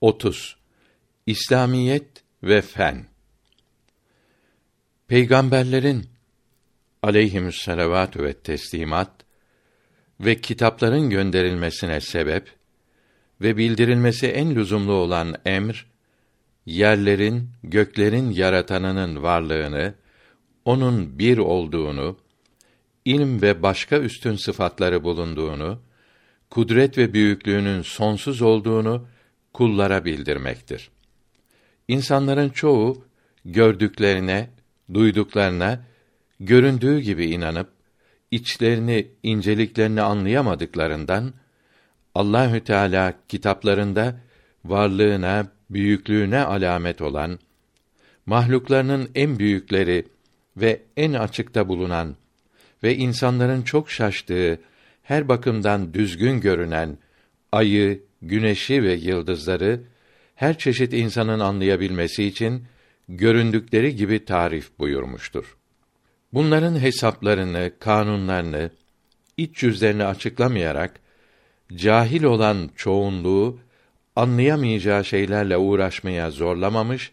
30. İslamiyet ve fen. Peygamberlerin aleyhimüsselavatü ve teslimat ve kitapların gönderilmesine sebep ve bildirilmesi en lüzumlu olan emr yerlerin, göklerin yaratanının varlığını, onun bir olduğunu, ilm ve başka üstün sıfatları bulunduğunu, kudret ve büyüklüğünün sonsuz olduğunu kullara bildirmektir. İnsanların çoğu gördüklerine, duyduklarına göründüğü gibi inanıp içlerini, inceliklerini anlayamadıklarından Allahü Teala kitaplarında varlığına, büyüklüğüne alamet olan mahluklarının en büyükleri ve en açıkta bulunan ve insanların çok şaştığı, her bakımdan düzgün görünen ayı, güneşi ve yıldızları her çeşit insanın anlayabilmesi için göründükleri gibi tarif buyurmuştur. Bunların hesaplarını, kanunlarını, iç yüzlerini açıklamayarak cahil olan çoğunluğu anlayamayacağı şeylerle uğraşmaya zorlamamış,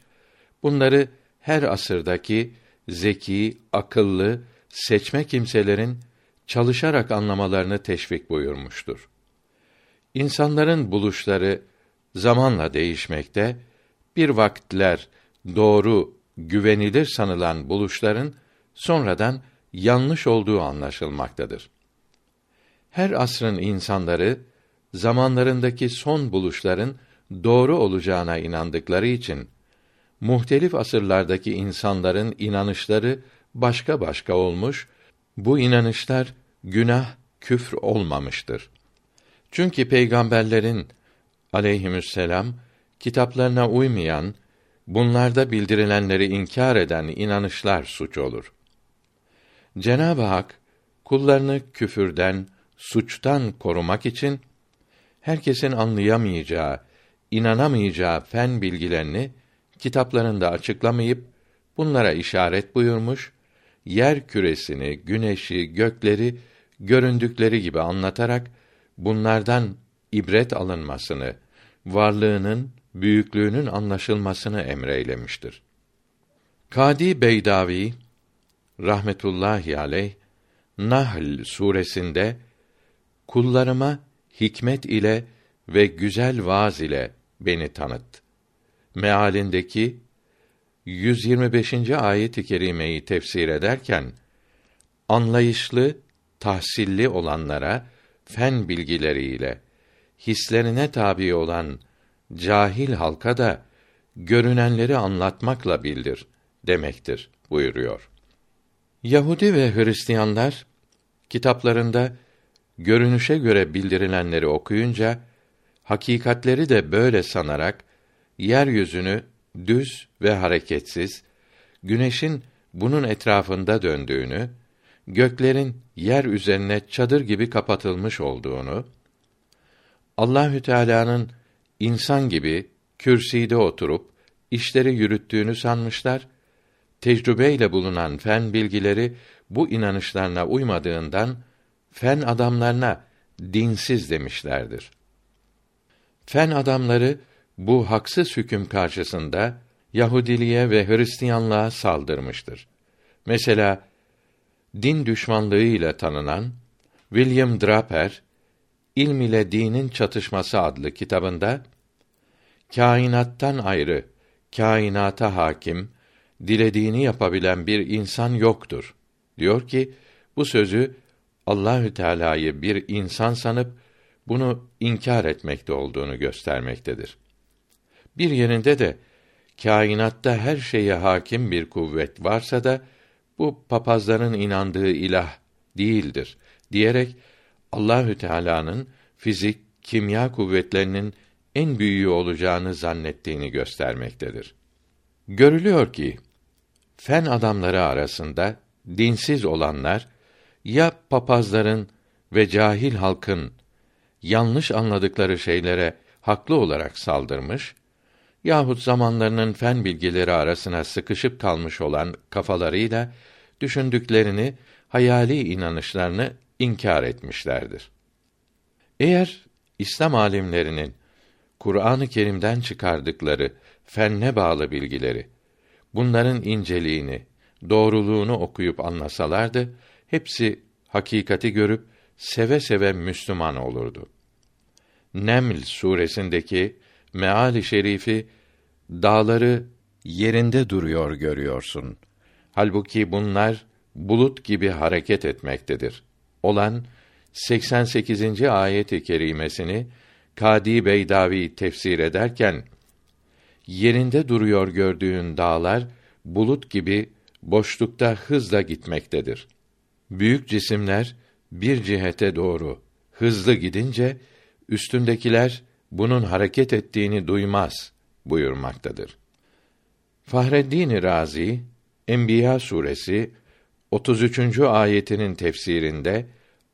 bunları her asırdaki zeki, akıllı, seçme kimselerin çalışarak anlamalarını teşvik buyurmuştur. İnsanların buluşları zamanla değişmekte, bir vakitler doğru, güvenilir sanılan buluşların sonradan yanlış olduğu anlaşılmaktadır. Her asrın insanları zamanlarındaki son buluşların doğru olacağına inandıkları için muhtelif asırlardaki insanların inanışları başka başka olmuş, bu inanışlar günah, küfr olmamıştır. Çünkü peygamberlerin aleyhisselam kitaplarına uymayan, bunlarda bildirilenleri inkar eden inanışlar suç olur. Cenab-ı Hak kullarını küfürden, suçtan korumak için herkesin anlayamayacağı, inanamayacağı fen bilgilerini kitaplarında açıklamayıp bunlara işaret buyurmuş, yer küresini, güneşi, gökleri göründükleri gibi anlatarak bunlardan ibret alınmasını, varlığının, büyüklüğünün anlaşılmasını emreylemiştir. Kadi Beydavi rahmetullahi aleyh Nahl suresinde kullarıma hikmet ile ve güzel vaaz ile beni tanıt. Mealindeki 125. ayet-i kerimeyi tefsir ederken anlayışlı, tahsilli olanlara fen bilgileriyle hislerine tabi olan cahil halka da görünenleri anlatmakla bildir demektir buyuruyor. Yahudi ve Hristiyanlar kitaplarında görünüşe göre bildirilenleri okuyunca hakikatleri de böyle sanarak yeryüzünü düz ve hareketsiz, güneşin bunun etrafında döndüğünü, göklerin yer üzerine çadır gibi kapatılmış olduğunu, Allahü Teala'nın insan gibi kürsüde oturup işleri yürüttüğünü sanmışlar. Tecrübeyle bulunan fen bilgileri bu inanışlarına uymadığından fen adamlarına dinsiz demişlerdir. Fen adamları bu haksız hüküm karşısında Yahudiliğe ve Hristiyanlığa saldırmıştır. Mesela din düşmanlığıyla tanınan William Draper İlm ile Dinin Çatışması adlı kitabında kainattan ayrı, kainata hakim, dilediğini yapabilen bir insan yoktur. Diyor ki bu sözü Allahü Teala'yı bir insan sanıp bunu inkar etmekte olduğunu göstermektedir. Bir yerinde de kainatta her şeye hakim bir kuvvet varsa da bu papazların inandığı ilah değildir diyerek Allahü Teala'nın fizik, kimya kuvvetlerinin en büyüğü olacağını zannettiğini göstermektedir. Görülüyor ki fen adamları arasında dinsiz olanlar ya papazların ve cahil halkın yanlış anladıkları şeylere haklı olarak saldırmış yahut zamanlarının fen bilgileri arasına sıkışıp kalmış olan kafalarıyla düşündüklerini, hayali inanışlarını inkar etmişlerdir. Eğer İslam alimlerinin Kur'an-ı Kerim'den çıkardıkları fenne bağlı bilgileri, bunların inceliğini, doğruluğunu okuyup anlasalardı, hepsi hakikati görüp seve seve Müslüman olurdu. Neml suresindeki meali şerifi dağları yerinde duruyor görüyorsun. Halbuki bunlar bulut gibi hareket etmektedir. Olan 88. ayet-i kerimesini Kadi Beydavi tefsir ederken yerinde duruyor gördüğün dağlar bulut gibi boşlukta hızla gitmektedir. Büyük cisimler bir cihete doğru hızlı gidince üstündekiler bunun hareket ettiğini duymaz buyurmaktadır. Fahreddin Razi Enbiya suresi 33. ayetinin tefsirinde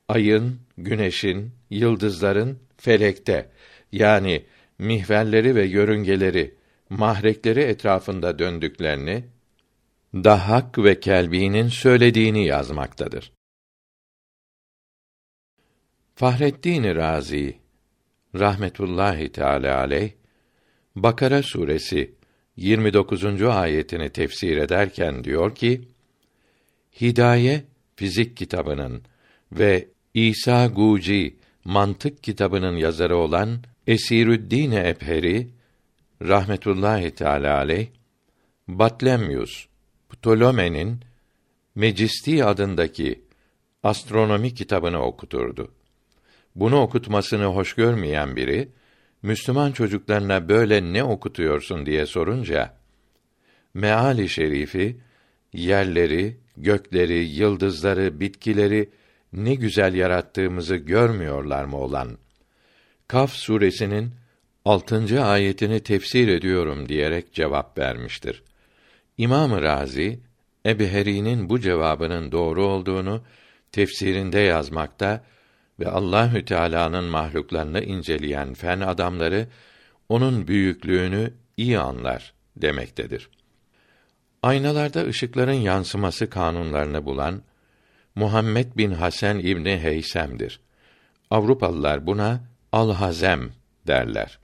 ayın, güneşin, yıldızların felekte yani mihverleri ve yörüngeleri, mahrekleri etrafında döndüklerini Dahhak ve Kelbi'nin söylediğini yazmaktadır. Fahreddin Razi rahmetullahi teala aleyh Bakara suresi 29. ayetini tefsir ederken diyor ki: Hidaye fizik kitabının ve İsa Guci mantık kitabının yazarı olan Esirüddin Epheri rahmetullahi teala aleyh Batlemyus Ptoleme'nin Mecisti adındaki astronomi kitabını okuturdu. Bunu okutmasını hoş görmeyen biri Müslüman çocuklarına böyle ne okutuyorsun diye sorunca meali şerifi yerleri, gökleri, yıldızları, bitkileri ne güzel yarattığımızı görmüyorlar mı olan Kaf suresinin 6. ayetini tefsir ediyorum diyerek cevap vermiştir. İmam Razi Ebheri'nin bu cevabının doğru olduğunu tefsirinde yazmakta ve Allahü Teala'nın mahluklarını inceleyen fen adamları onun büyüklüğünü iyi anlar demektedir. Aynalarda ışıkların yansıması kanunlarını bulan Muhammed bin Hasan İbni Heysem'dir. Avrupalılar buna Al-Hazem derler.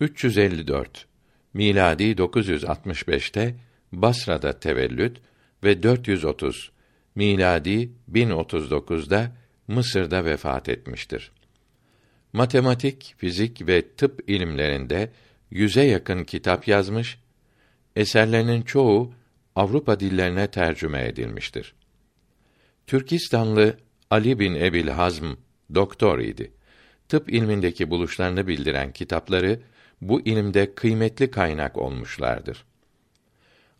354 miladi 965'te Basra'da tevellüt ve 430 miladi 1039'da Mısır'da vefat etmiştir. Matematik, fizik ve tıp ilimlerinde yüze yakın kitap yazmış, eserlerinin çoğu Avrupa dillerine tercüme edilmiştir. Türkistanlı Ali bin Ebil Hazm doktor idi. Tıp ilmindeki buluşlarını bildiren kitapları bu ilimde kıymetli kaynak olmuşlardır.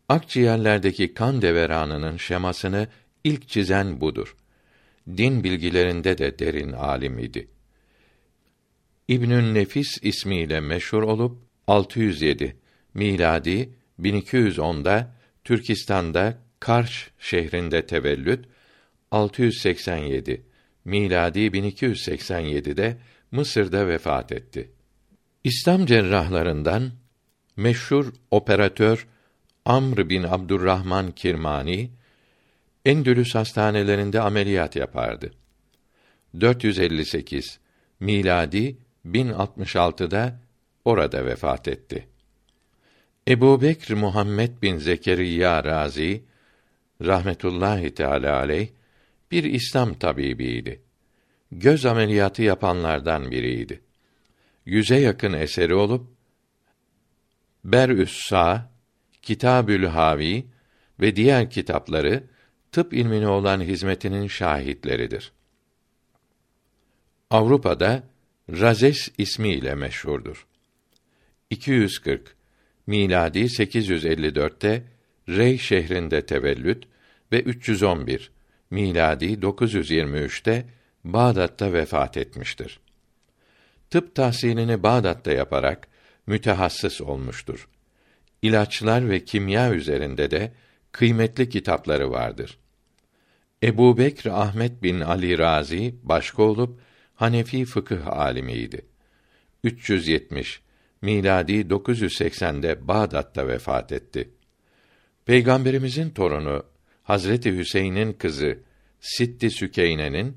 Akciğerlerdeki kan deveranının şemasını ilk çizen budur. Din bilgilerinde de derin alim idi. İbnün Nefis ismiyle meşhur olup 607 miladi 1210'da Türkistan'da Karş şehrinde tevellüt 687 miladi 1287'de Mısır'da vefat etti. İslam cerrahlarından meşhur operatör Amr bin Abdurrahman Kirmani Endülüs hastanelerinde ameliyat yapardı. 458 miladi 1066'da orada vefat etti. Ebu Bekr Muhammed bin Zekeriya Razi rahmetullahi teala aleyh bir İslam tabibiydi. Göz ameliyatı yapanlardan biriydi yüze yakın eseri olup Berüs Sa, Kitabül Havi ve diğer kitapları tıp ilmine olan hizmetinin şahitleridir. Avrupa'da Razes ismiyle meşhurdur. 240 miladi 854'te Rey şehrinde tevellüt ve 311 miladi 923'te Bağdat'ta vefat etmiştir tıp tahsilini Bağdat'ta yaparak mütehassıs olmuştur. İlaçlar ve kimya üzerinde de kıymetli kitapları vardır. Ebu Bekr Ahmet bin Ali Razi başka olup Hanefi fıkıh alimiydi. 370 miladi 980'de Bağdat'ta vefat etti. Peygamberimizin torunu Hazreti Hüseyin'in kızı Sitti Sükeyne'nin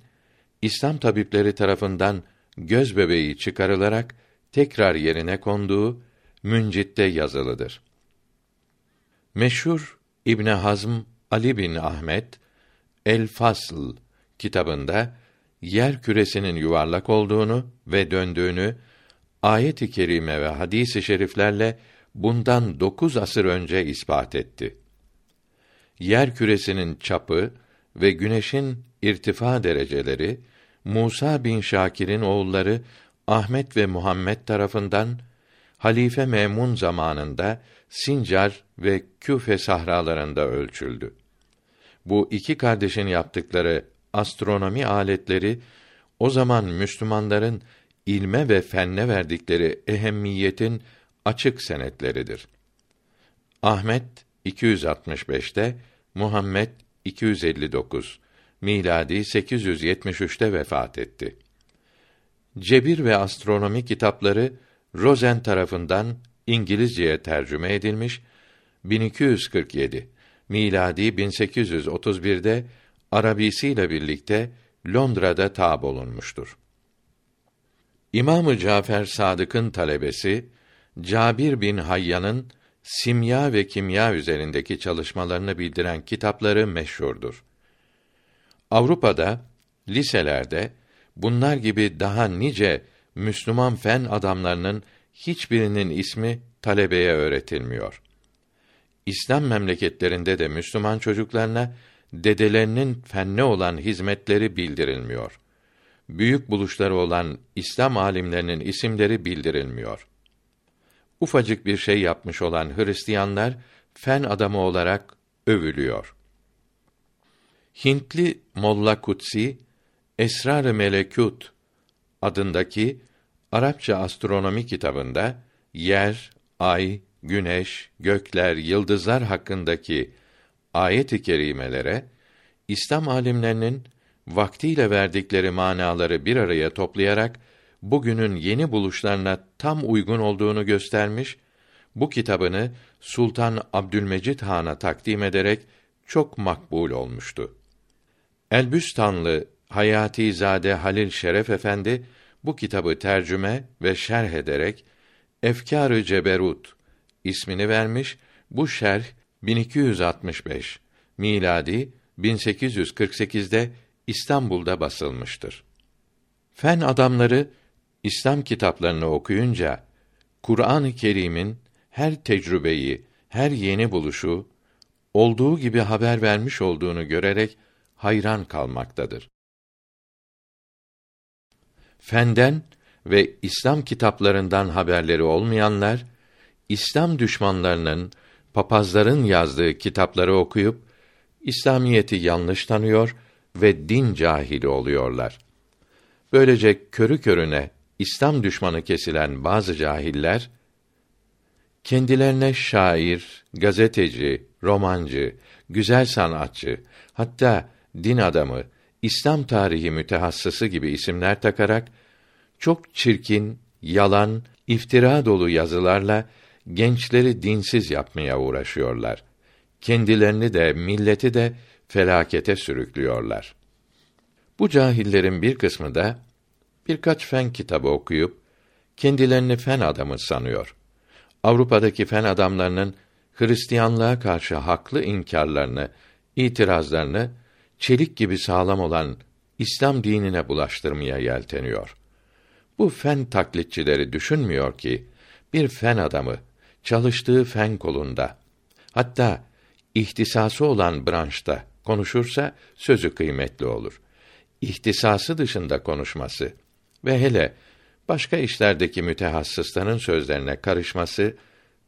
İslam tabipleri tarafından göz bebeği çıkarılarak tekrar yerine konduğu Müncit'te yazılıdır. Meşhur İbn Hazm Ali bin Ahmet El Fasl kitabında yer küresinin yuvarlak olduğunu ve döndüğünü ayet-i kerime ve hadis-i şeriflerle bundan dokuz asır önce ispat etti. Yer küresinin çapı ve güneşin irtifa dereceleri Musa bin Şakir'in oğulları Ahmet ve Muhammed tarafından Halife Memun zamanında Sincar ve Küfe sahralarında ölçüldü. Bu iki kardeşin yaptıkları astronomi aletleri o zaman Müslümanların ilme ve fenne verdikleri ehemmiyetin açık senetleridir. Ahmet 265'te, Muhammed 259, miladi 873'te vefat etti. Cebir ve astronomi kitapları Rosen tarafından İngilizceye tercüme edilmiş 1247 miladi 1831'de Arabisiyle birlikte Londra'da tab olunmuştur. İmamı Cafer Sadık'ın talebesi Cabir bin Hayyan'ın simya ve kimya üzerindeki çalışmalarını bildiren kitapları meşhurdur. Avrupa'da liselerde bunlar gibi daha nice Müslüman fen adamlarının hiçbirinin ismi talebeye öğretilmiyor. İslam memleketlerinde de Müslüman çocuklarına dedelerinin fenne olan hizmetleri bildirilmiyor. Büyük buluşları olan İslam alimlerinin isimleri bildirilmiyor. Ufacık bir şey yapmış olan Hristiyanlar fen adamı olarak övülüyor. Hintli Molla Kutsi Esrar-ı Melekut adındaki Arapça astronomi kitabında yer, ay, güneş, gökler, yıldızlar hakkındaki ayet-i kerimelere İslam alimlerinin vaktiyle verdikleri manaları bir araya toplayarak bugünün yeni buluşlarına tam uygun olduğunu göstermiş, bu kitabını Sultan Abdülmecid Han'a takdim ederek çok makbul olmuştu. Elbüstanlı Hayati Zade Halil Şeref Efendi bu kitabı tercüme ve şerh ederek Efkâr-ı Ceberut ismini vermiş. Bu şerh 1265 miladi 1848'de İstanbul'da basılmıştır. Fen adamları İslam kitaplarını okuyunca Kur'an-ı Kerim'in her tecrübeyi, her yeni buluşu olduğu gibi haber vermiş olduğunu görerek hayran kalmaktadır. Fenden ve İslam kitaplarından haberleri olmayanlar İslam düşmanlarının papazların yazdığı kitapları okuyup İslamiyeti yanlış tanıyor ve din cahili oluyorlar. Böylece körü körüne İslam düşmanı kesilen bazı cahiller kendilerine şair, gazeteci, romancı, güzel sanatçı, hatta din adamı, İslam tarihi mütehassısı gibi isimler takarak çok çirkin, yalan, iftira dolu yazılarla gençleri dinsiz yapmaya uğraşıyorlar. Kendilerini de milleti de felakete sürüklüyorlar. Bu cahillerin bir kısmı da birkaç fen kitabı okuyup kendilerini fen adamı sanıyor. Avrupa'daki fen adamlarının Hristiyanlığa karşı haklı inkarlarını, itirazlarını çelik gibi sağlam olan İslam dinine bulaştırmaya yelteniyor. Bu fen taklitçileri düşünmüyor ki bir fen adamı çalıştığı fen kolunda hatta ihtisası olan branşta konuşursa sözü kıymetli olur. İhtisası dışında konuşması ve hele başka işlerdeki mütehassısların sözlerine karışması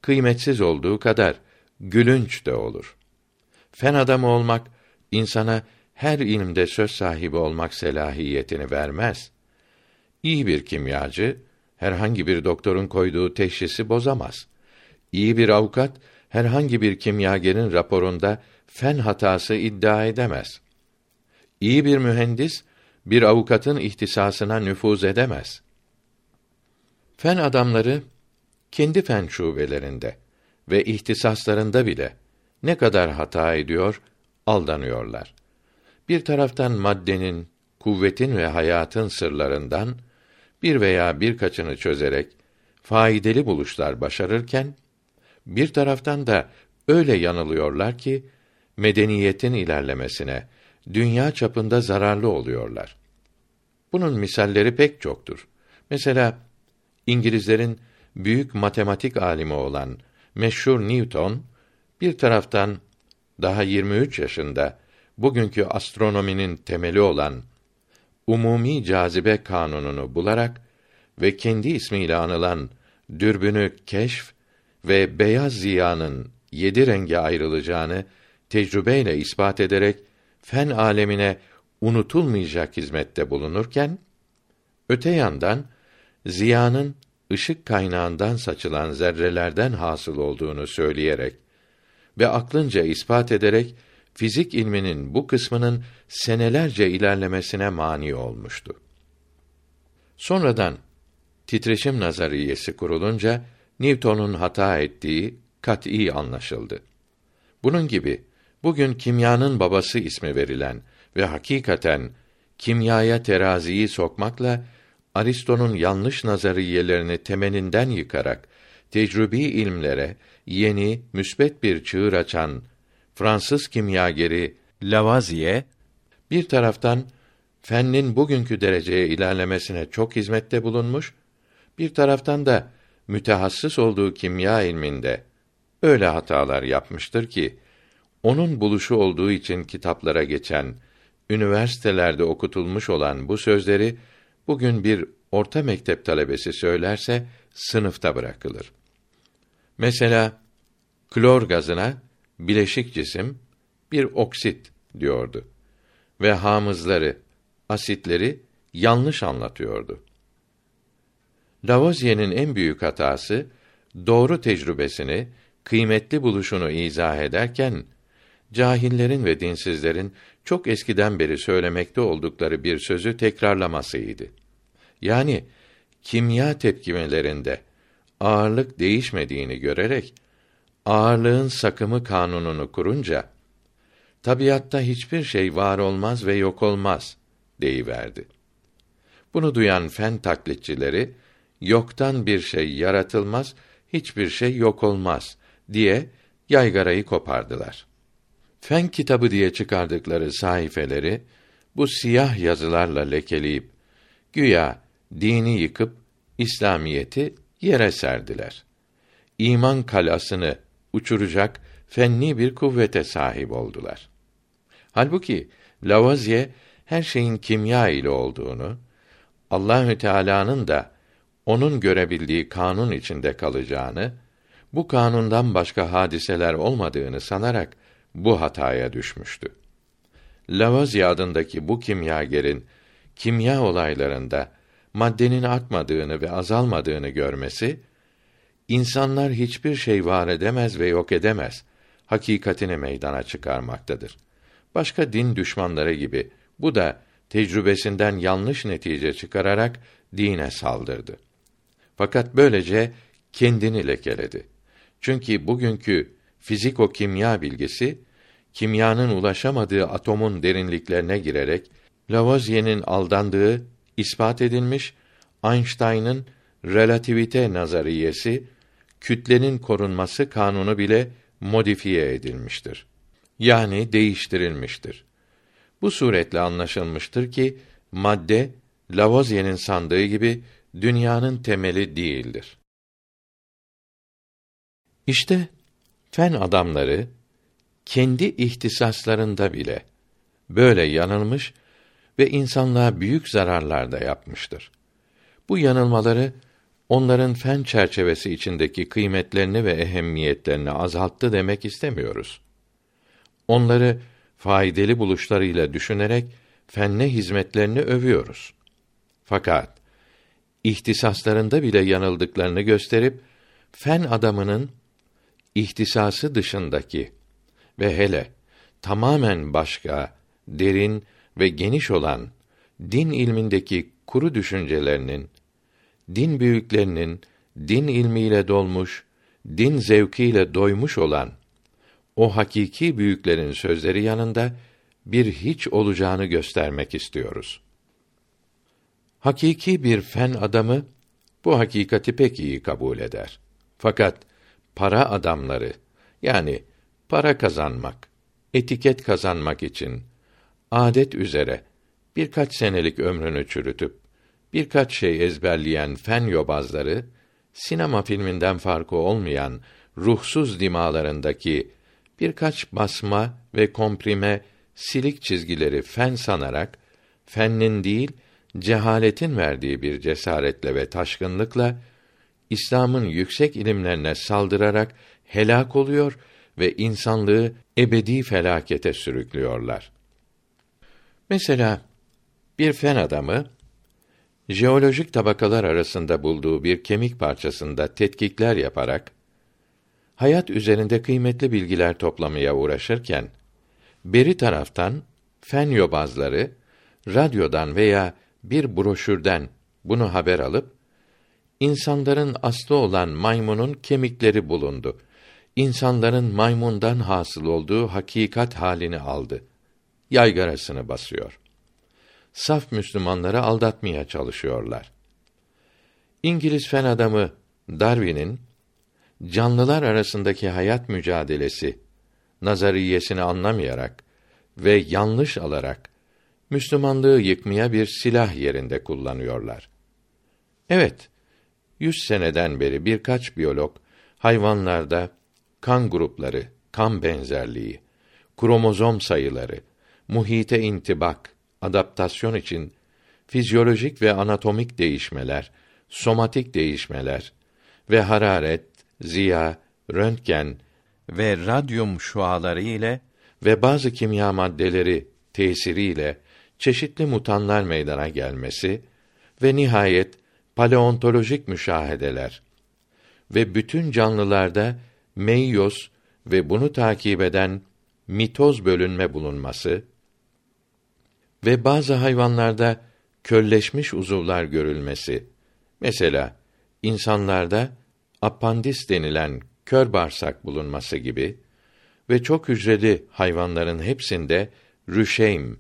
kıymetsiz olduğu kadar gülünç de olur. Fen adamı olmak insana her ilimde söz sahibi olmak selahiyetini vermez. İyi bir kimyacı herhangi bir doktorun koyduğu teşhisi bozamaz. İyi bir avukat herhangi bir kimyagerin raporunda fen hatası iddia edemez. İyi bir mühendis bir avukatın ihtisasına nüfuz edemez. Fen adamları kendi fen şubelerinde ve ihtisaslarında bile ne kadar hata ediyor, aldanıyorlar. Bir taraftan maddenin, kuvvetin ve hayatın sırlarından bir veya birkaçını çözerek faydalı buluşlar başarırken bir taraftan da öyle yanılıyorlar ki medeniyetin ilerlemesine dünya çapında zararlı oluyorlar. Bunun misalleri pek çoktur. Mesela İngilizlerin büyük matematik alimi olan meşhur Newton bir taraftan daha 23 yaşında bugünkü astronominin temeli olan umumi cazibe kanununu bularak ve kendi ismiyle anılan dürbünü keşf ve beyaz ziyanın yedi renge ayrılacağını tecrübeyle ispat ederek fen alemine unutulmayacak hizmette bulunurken öte yandan ziyanın ışık kaynağından saçılan zerrelerden hasıl olduğunu söyleyerek ve aklınca ispat ederek fizik ilminin bu kısmının senelerce ilerlemesine mani olmuştu. Sonradan titreşim nazariyesi kurulunca Newton'un hata ettiği kat'î anlaşıldı. Bunun gibi bugün kimyanın babası ismi verilen ve hakikaten kimyaya teraziyi sokmakla Aristo'nun yanlış nazariyelerini temelinden yıkarak tecrübi ilmlere yeni müsbet bir çığır açan Fransız kimyageri Lavoisier bir taraftan fennin bugünkü dereceye ilerlemesine çok hizmette bulunmuş, bir taraftan da mütehassıs olduğu kimya ilminde öyle hatalar yapmıştır ki onun buluşu olduğu için kitaplara geçen, üniversitelerde okutulmuş olan bu sözleri bugün bir orta mektep talebesi söylerse sınıfta bırakılır. Mesela klor gazına bileşik cisim bir oksit diyordu ve hamızları, asitleri yanlış anlatıyordu. Lavoisier'in en büyük hatası doğru tecrübesini, kıymetli buluşunu izah ederken cahillerin ve dinsizlerin çok eskiden beri söylemekte oldukları bir sözü tekrarlamasıydı. Yani kimya tepkimelerinde ağırlık değişmediğini görerek ağırlığın sakımı kanununu kurunca tabiatta hiçbir şey var olmaz ve yok olmaz deyiverdi. Bunu duyan fen taklitçileri yoktan bir şey yaratılmaz, hiçbir şey yok olmaz diye yaygarayı kopardılar. Fen kitabı diye çıkardıkları sayfeleri bu siyah yazılarla lekeleyip güya dini yıkıp İslamiyeti yere serdiler. İman kalasını uçuracak fenni bir kuvvete sahip oldular. Halbuki Lavoisier her şeyin kimya ile olduğunu, Allahü Teala'nın da onun görebildiği kanun içinde kalacağını, bu kanundan başka hadiseler olmadığını sanarak bu hataya düşmüştü. Lavoisier adındaki bu kimyagerin kimya olaylarında maddenin artmadığını ve azalmadığını görmesi insanlar hiçbir şey var edemez ve yok edemez hakikatini meydana çıkarmaktadır. Başka din düşmanları gibi bu da tecrübesinden yanlış netice çıkararak dine saldırdı. Fakat böylece kendini lekeledi. Çünkü bugünkü fiziko kimya bilgisi kimyanın ulaşamadığı atomun derinliklerine girerek Lavoisier'in aldandığı ispat edilmiş, Einstein'ın relativite nazariyesi kütlenin korunması kanunu bile modifiye edilmiştir. Yani değiştirilmiştir. Bu suretle anlaşılmıştır ki madde Lavoisier'in sandığı gibi dünyanın temeli değildir. İşte fen adamları kendi ihtisaslarında bile böyle yanılmış ve insanlığa büyük zararlar da yapmıştır. Bu yanılmaları onların fen çerçevesi içindeki kıymetlerini ve ehemmiyetlerini azalttı demek istemiyoruz. Onları faydalı buluşlarıyla düşünerek fenne hizmetlerini övüyoruz. Fakat ihtisaslarında bile yanıldıklarını gösterip fen adamının ihtisası dışındaki ve hele tamamen başka, derin ve geniş olan din ilmindeki kuru düşüncelerinin, din büyüklerinin din ilmiyle dolmuş, din zevkiyle doymuş olan o hakiki büyüklerin sözleri yanında bir hiç olacağını göstermek istiyoruz. Hakiki bir fen adamı bu hakikati pek iyi kabul eder. Fakat para adamları yani para kazanmak, etiket kazanmak için adet üzere birkaç senelik ömrünü çürütüp birkaç şey ezberleyen fen yobazları sinema filminden farkı olmayan ruhsuz dimalarındaki birkaç basma ve komprime silik çizgileri fen sanarak fennin değil cehaletin verdiği bir cesaretle ve taşkınlıkla İslam'ın yüksek ilimlerine saldırarak helak oluyor ve insanlığı ebedi felakete sürüklüyorlar. Mesela bir fen adamı jeolojik tabakalar arasında bulduğu bir kemik parçasında tetkikler yaparak hayat üzerinde kıymetli bilgiler toplamaya uğraşırken beri taraftan fen yobazları radyodan veya bir broşürden bunu haber alıp insanların aslı olan maymunun kemikleri bulundu. İnsanların maymundan hasıl olduğu hakikat halini aldı. Yaygarasını basıyor. Saf Müslümanları aldatmaya çalışıyorlar. İngiliz fen adamı Darwin'in canlılar arasındaki hayat mücadelesi nazariyesini anlamayarak ve yanlış alarak Müslümanlığı yıkmaya bir silah yerinde kullanıyorlar. Evet, yüz seneden beri birkaç biyolog hayvanlarda kan grupları, kan benzerliği, kromozom sayıları, muhite intibak, adaptasyon için fizyolojik ve anatomik değişmeler, somatik değişmeler ve hararet, ziya, röntgen ve radyum şuaları ile ve bazı kimya maddeleri tesiriyle çeşitli mutanlar meydana gelmesi ve nihayet paleontolojik müşahedeler ve bütün canlılarda meiyoz ve bunu takip eden mitoz bölünme bulunması ve bazı hayvanlarda kölleşmiş uzuvlar görülmesi. Mesela insanlarda apandis denilen kör bağırsak bulunması gibi ve çok hücreli hayvanların hepsinde rüşeym,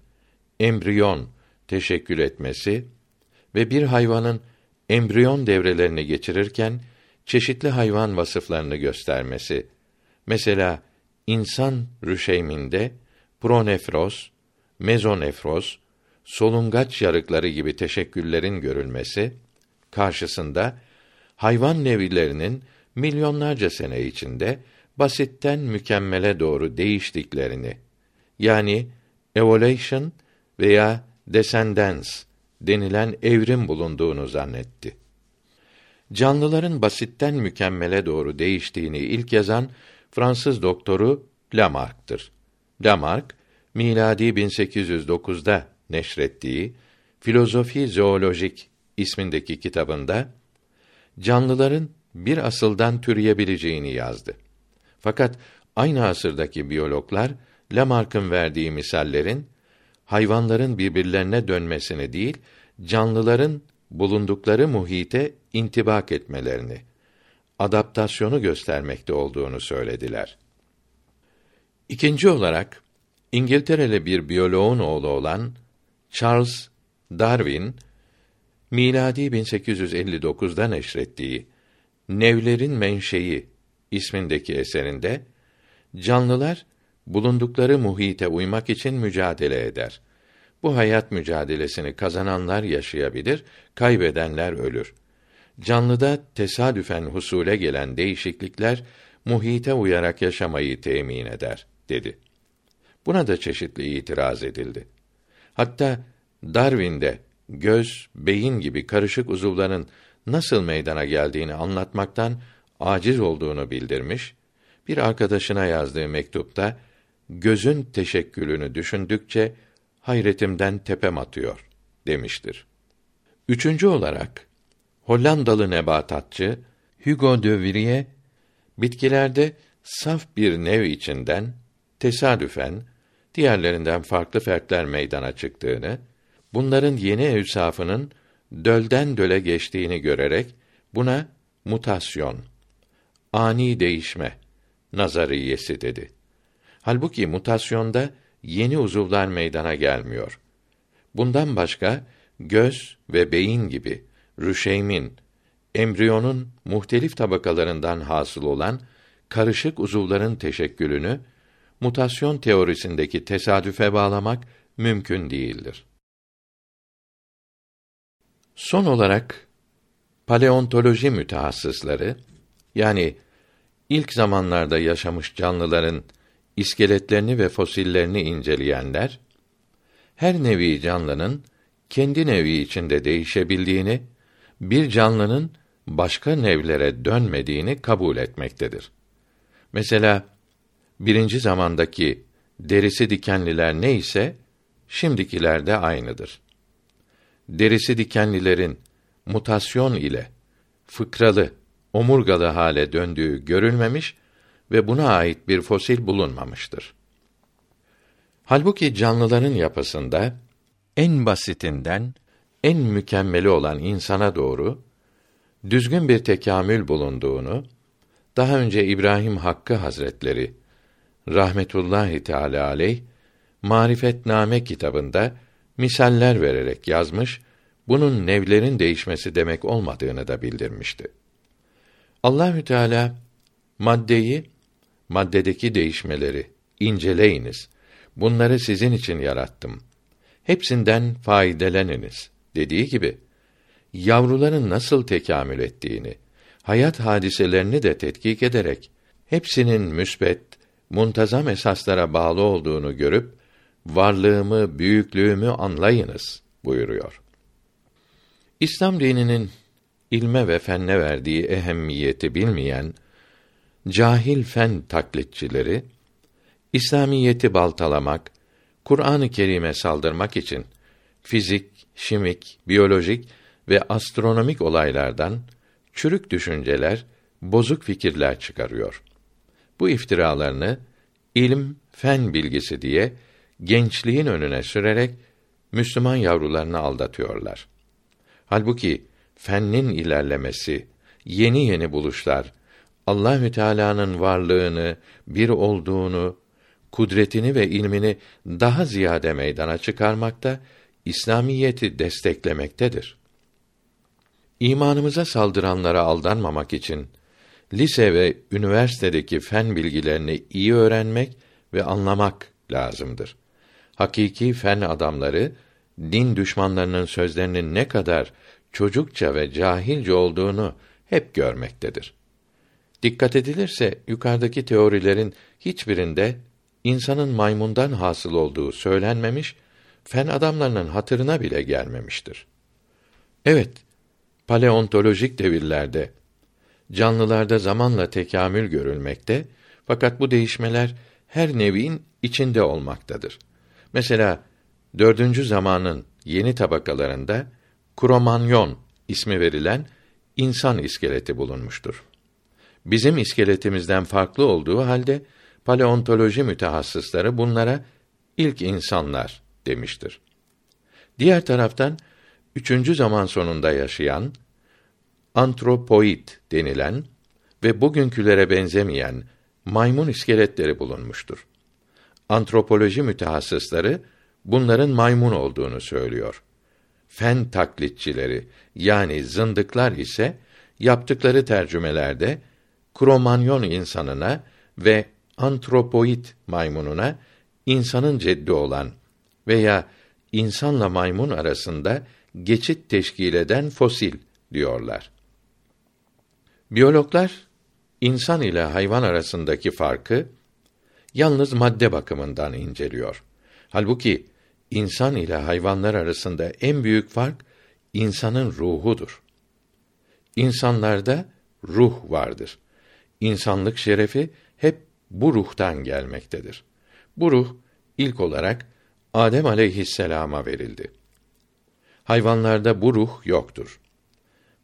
embriyon teşekkül etmesi ve bir hayvanın embriyon devrelerini geçirirken çeşitli hayvan vasıflarını göstermesi. Mesela insan rüşeyminde pronefroz, mezonefroz, solungaç yarıkları gibi teşekküllerin görülmesi karşısında hayvan nevilerinin milyonlarca sene içinde basitten mükemmele doğru değiştiklerini yani evolution veya descendance denilen evrim bulunduğunu zannetti. Canlıların basitten mükemmele doğru değiştiğini ilk yazan Fransız doktoru Lamarck'tır. Lamarck miladi 1809'da neşrettiği Filozofi Zoolojik ismindeki kitabında canlıların bir asıldan türeyebileceğini yazdı. Fakat aynı asırdaki biyologlar Lamarck'ın verdiği misallerin hayvanların birbirlerine dönmesini değil, canlıların bulundukları muhite intibak etmelerini, adaptasyonu göstermekte olduğunu söylediler. İkinci olarak İngiltereli bir biyoloğun oğlu olan Charles Darwin miladi 1859'da neşrettiği Nevlerin Menşei ismindeki eserinde canlılar bulundukları muhite uymak için mücadele eder. Bu hayat mücadelesini kazananlar yaşayabilir, kaybedenler ölür. Canlıda tesadüfen husule gelen değişiklikler muhite uyarak yaşamayı temin eder dedi. Buna da çeşitli itiraz edildi. Hatta Darwin'de göz, beyin gibi karışık uzuvların nasıl meydana geldiğini anlatmaktan aciz olduğunu bildirmiş. Bir arkadaşına yazdığı mektupta gözün teşekkülünü düşündükçe hayretimden tepem atıyor demiştir. Üçüncü olarak Hollandalı nebatatçı Hugo de Vries bitkilerde saf bir nev içinden tesadüfen diğerlerinden farklı fertler meydana çıktığını, bunların yeni evsafının dölden döle geçtiğini görerek buna mutasyon, ani değişme nazariyesi dedi. Halbuki mutasyonda yeni uzuvlar meydana gelmiyor. Bundan başka göz ve beyin gibi rüşeymin, embriyonun muhtelif tabakalarından hasıl olan karışık uzuvların teşekkülünü mutasyon teorisindeki tesadüfe bağlamak mümkün değildir. Son olarak paleontoloji mütehassısları yani ilk zamanlarda yaşamış canlıların iskeletlerini ve fosillerini inceleyenler her nevi canlının kendi nevi içinde değişebildiğini, bir canlının başka nevlere dönmediğini kabul etmektedir. Mesela birinci zamandaki derisi dikenliler ne ise şimdikiler de aynıdır. Derisi dikenlilerin mutasyon ile fıkralı, omurgalı hale döndüğü görülmemiş ve buna ait bir fosil bulunmamıştır. Halbuki canlıların yapısında en basitinden en mükemmeli olan insana doğru düzgün bir tekamül bulunduğunu daha önce İbrahim Hakkı Hazretleri rahmetullahi teala aleyh Marifetname kitabında misaller vererek yazmış, bunun nevlerin değişmesi demek olmadığını da bildirmişti. Allahü Teala maddeyi maddedeki değişmeleri inceleyiniz. Bunları sizin için yarattım. Hepsinden faydeleniniz dediği gibi yavruların nasıl tekamül ettiğini, hayat hadiselerini de tetkik ederek hepsinin müsbet, muntazam esaslara bağlı olduğunu görüp varlığımı, büyüklüğümü anlayınız buyuruyor. İslam dininin ilme ve fenne verdiği ehemmiyeti bilmeyen cahil fen taklitçileri İslamiyeti baltalamak, Kur'an-ı Kerim'e saldırmak için fizik, şimik, biyolojik ve astronomik olaylardan çürük düşünceler, bozuk fikirler çıkarıyor. Bu iftiralarını ilim, fen bilgisi diye gençliğin önüne sürerek Müslüman yavrularını aldatıyorlar. Halbuki fennin ilerlemesi, yeni yeni buluşlar, Allahü Teala'nın varlığını, bir olduğunu, kudretini ve ilmini daha ziyade meydana çıkarmakta, İslamiyeti desteklemektedir. İmanımıza saldıranlara aldanmamak için lise ve üniversitedeki fen bilgilerini iyi öğrenmek ve anlamak lazımdır. Hakiki fen adamları din düşmanlarının sözlerinin ne kadar çocukça ve cahilce olduğunu hep görmektedir. Dikkat edilirse yukarıdaki teorilerin hiçbirinde insanın maymundan hasıl olduğu söylenmemiş, fen adamlarının hatırına bile gelmemiştir. Evet, paleontolojik devirlerde canlılarda zamanla tekamül görülmekte fakat bu değişmeler her nevin içinde olmaktadır. Mesela dördüncü zamanın yeni tabakalarında Kromanyon ismi verilen insan iskeleti bulunmuştur. Bizim iskeletimizden farklı olduğu halde paleontoloji mütehassısları bunlara ilk insanlar demiştir. Diğer taraftan üçüncü zaman sonunda yaşayan antropoid denilen ve bugünkülere benzemeyen maymun iskeletleri bulunmuştur. Antropoloji mütehassısları bunların maymun olduğunu söylüyor. Fen taklitçileri yani zındıklar ise yaptıkları tercümelerde Kromanyon insanına ve antropoid maymununa insanın ceddi olan veya insanla maymun arasında geçit teşkil eden fosil diyorlar. Biyologlar insan ile hayvan arasındaki farkı yalnız madde bakımından inceliyor. Halbuki insan ile hayvanlar arasında en büyük fark insanın ruhudur. İnsanlarda ruh vardır. İnsanlık şerefi hep bu ruhtan gelmektedir. Bu ruh ilk olarak Adem aleyhisselama verildi. Hayvanlarda bu ruh yoktur.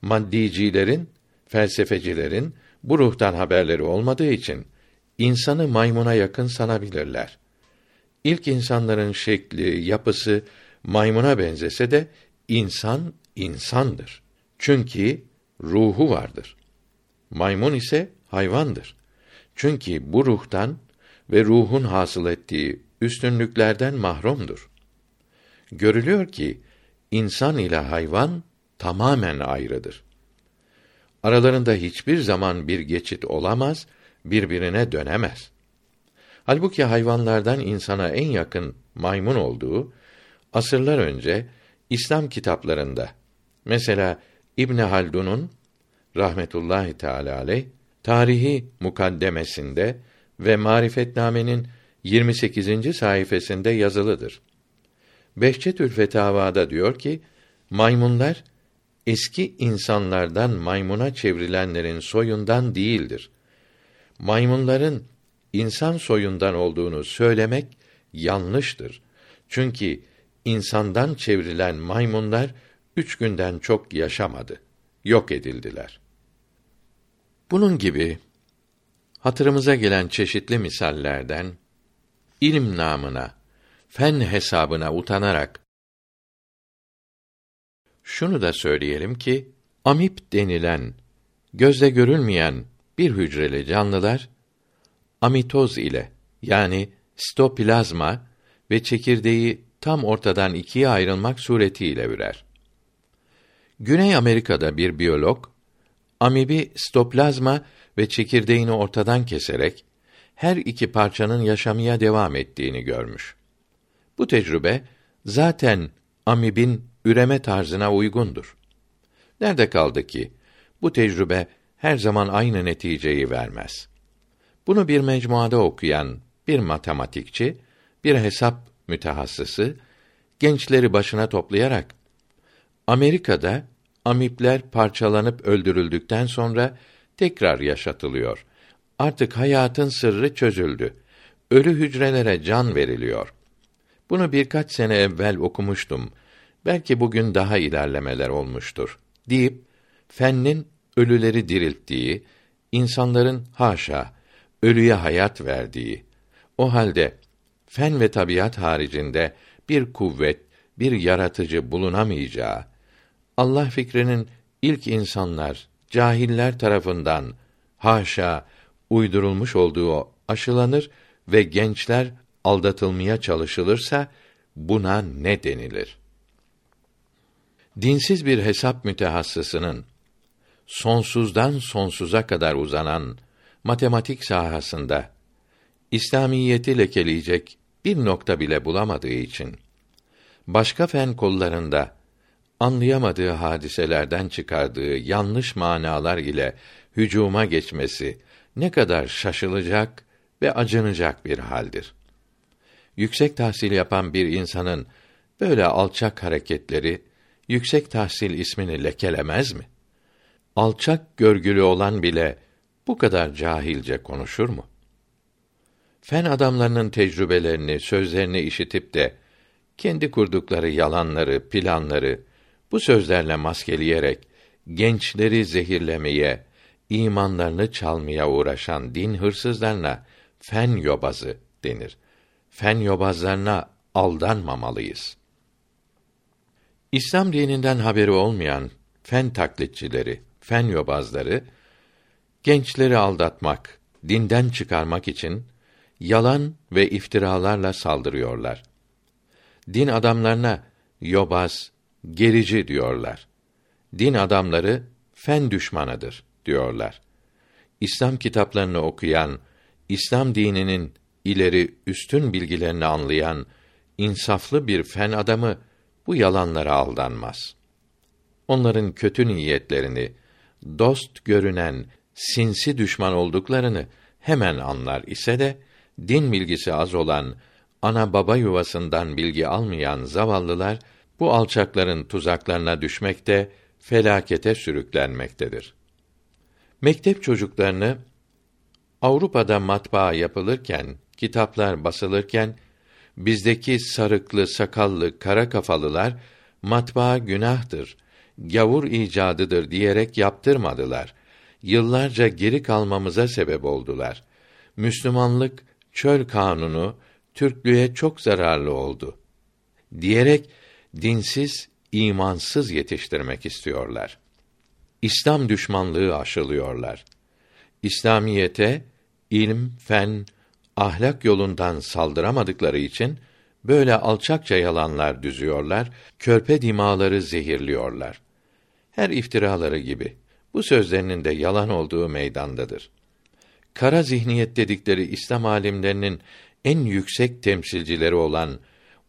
Maddicilerin, felsefecilerin bu ruhtan haberleri olmadığı için insanı maymuna yakın sanabilirler. İlk insanların şekli, yapısı maymuna benzese de insan insandır. Çünkü ruhu vardır. Maymun ise hayvandır. Çünkü bu ruhtan ve ruhun hasıl ettiği üstünlüklerden mahrumdur. Görülüyor ki insan ile hayvan tamamen ayrıdır. Aralarında hiçbir zaman bir geçit olamaz, birbirine dönemez. Halbuki hayvanlardan insana en yakın maymun olduğu asırlar önce İslam kitaplarında mesela İbn Haldun'un rahmetullahi teala aleyh tarihi mukaddemesinde ve Marifetname'nin 28. sayfasında yazılıdır. Behçetül Fetavada diyor ki, maymunlar eski insanlardan maymuna çevrilenlerin soyundan değildir. Maymunların insan soyundan olduğunu söylemek yanlıştır. Çünkü insandan çevrilen maymunlar üç günden çok yaşamadı. Yok edildiler. Bunun gibi hatırımıza gelen çeşitli misallerden ilim namına, fen hesabına utanarak şunu da söyleyelim ki amip denilen gözle görülmeyen bir hücreli canlılar amitoz ile yani stoplazma ve çekirdeği tam ortadan ikiye ayrılmak suretiyle ürer. Güney Amerika'da bir biyolog amibi stoplazma ve çekirdeğini ortadan keserek her iki parçanın yaşamaya devam ettiğini görmüş. Bu tecrübe zaten amibin üreme tarzına uygundur. Nerede kaldı ki bu tecrübe her zaman aynı neticeyi vermez. Bunu bir mecmuada okuyan bir matematikçi, bir hesap mütehassısı gençleri başına toplayarak Amerika'da amipler parçalanıp öldürüldükten sonra tekrar yaşatılıyor. Artık hayatın sırrı çözüldü. Ölü hücrelere can veriliyor. Bunu birkaç sene evvel okumuştum. Belki bugün daha ilerlemeler olmuştur. deyip fennin ölüleri dirilttiği, insanların haşa ölüye hayat verdiği, o halde fen ve tabiat haricinde bir kuvvet, bir yaratıcı bulunamayacağı, Allah fikrinin ilk insanlar, cahiller tarafından haşa uydurulmuş olduğu aşılanır ve gençler aldatılmaya çalışılırsa buna ne denilir? Dinsiz bir hesap mütehassısının sonsuzdan sonsuza kadar uzanan matematik sahasında İslamiyeti lekeleyecek bir nokta bile bulamadığı için başka fen kollarında anlayamadığı hadiselerden çıkardığı yanlış manalar ile hücuma geçmesi ne kadar şaşılacak ve acınacak bir haldir. Yüksek tahsil yapan bir insanın böyle alçak hareketleri yüksek tahsil ismini lekelemez mi? Alçak görgülü olan bile bu kadar cahilce konuşur mu? Fen adamlarının tecrübelerini, sözlerini işitip de kendi kurdukları yalanları, planları bu sözlerle maskeleyerek gençleri zehirlemeye, imanlarını çalmaya uğraşan din hırsızlarına fen yobazı denir. Fen yobazlarına aldanmamalıyız. İslam dininden haberi olmayan fen taklitçileri, fen yobazları gençleri aldatmak, dinden çıkarmak için yalan ve iftiralarla saldırıyorlar. Din adamlarına yobaz, gerici diyorlar. Din adamları fen düşmanıdır diyorlar. İslam kitaplarını okuyan, İslam dininin ileri üstün bilgilerini anlayan insaflı bir fen adamı bu yalanlara aldanmaz. Onların kötü niyetlerini, dost görünen sinsi düşman olduklarını hemen anlar ise de din bilgisi az olan ana baba yuvasından bilgi almayan zavallılar bu alçakların tuzaklarına düşmekte, felakete sürüklenmektedir. Mektep çocuklarını Avrupa'da matbaa yapılırken, kitaplar basılırken bizdeki sarıklı, sakallı, kara kafalılar matbaa günahtır, gavur icadıdır diyerek yaptırmadılar. Yıllarca geri kalmamıza sebep oldular. Müslümanlık çöl kanunu Türklüğe çok zararlı oldu diyerek dinsiz, imansız yetiştirmek istiyorlar. İslam düşmanlığı aşılıyorlar. İslamiyete ilm, fen, ahlak yolundan saldıramadıkları için böyle alçakça yalanlar düzüyorlar, körpe dimaları zehirliyorlar. Her iftiraları gibi bu sözlerinin de yalan olduğu meydandadır. Kara zihniyet dedikleri İslam alimlerinin en yüksek temsilcileri olan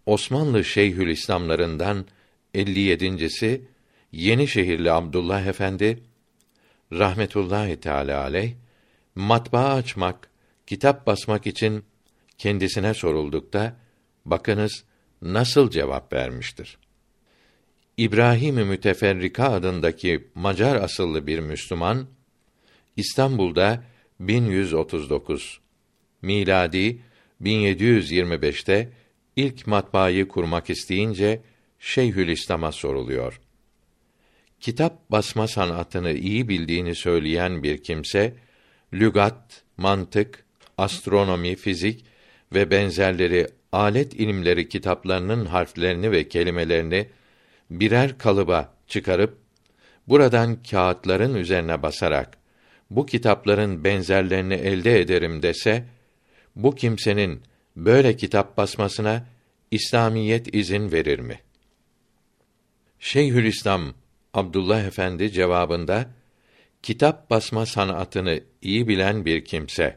Osmanlı Şeyhülislamlarından 57.si Yenişehirli Abdullah Efendi rahmetullahi teala aleyh matbaa açmak, kitap basmak için kendisine soruldukta bakınız nasıl cevap vermiştir. İbrahim-i Müteferrika adındaki Macar asıllı bir Müslüman İstanbul'da 1139 miladi 1725'te ilk matbaayı kurmak isteyince Şeyhülislam'a soruluyor. Kitap basma sanatını iyi bildiğini söyleyen bir kimse lügat, mantık, astronomi, fizik ve benzerleri alet ilimleri kitaplarının harflerini ve kelimelerini birer kalıba çıkarıp buradan kağıtların üzerine basarak bu kitapların benzerlerini elde ederim dese bu kimsenin böyle kitap basmasına İslamiyet izin verir mi? Şeyhülislam Abdullah Efendi cevabında kitap basma sanatını iyi bilen bir kimse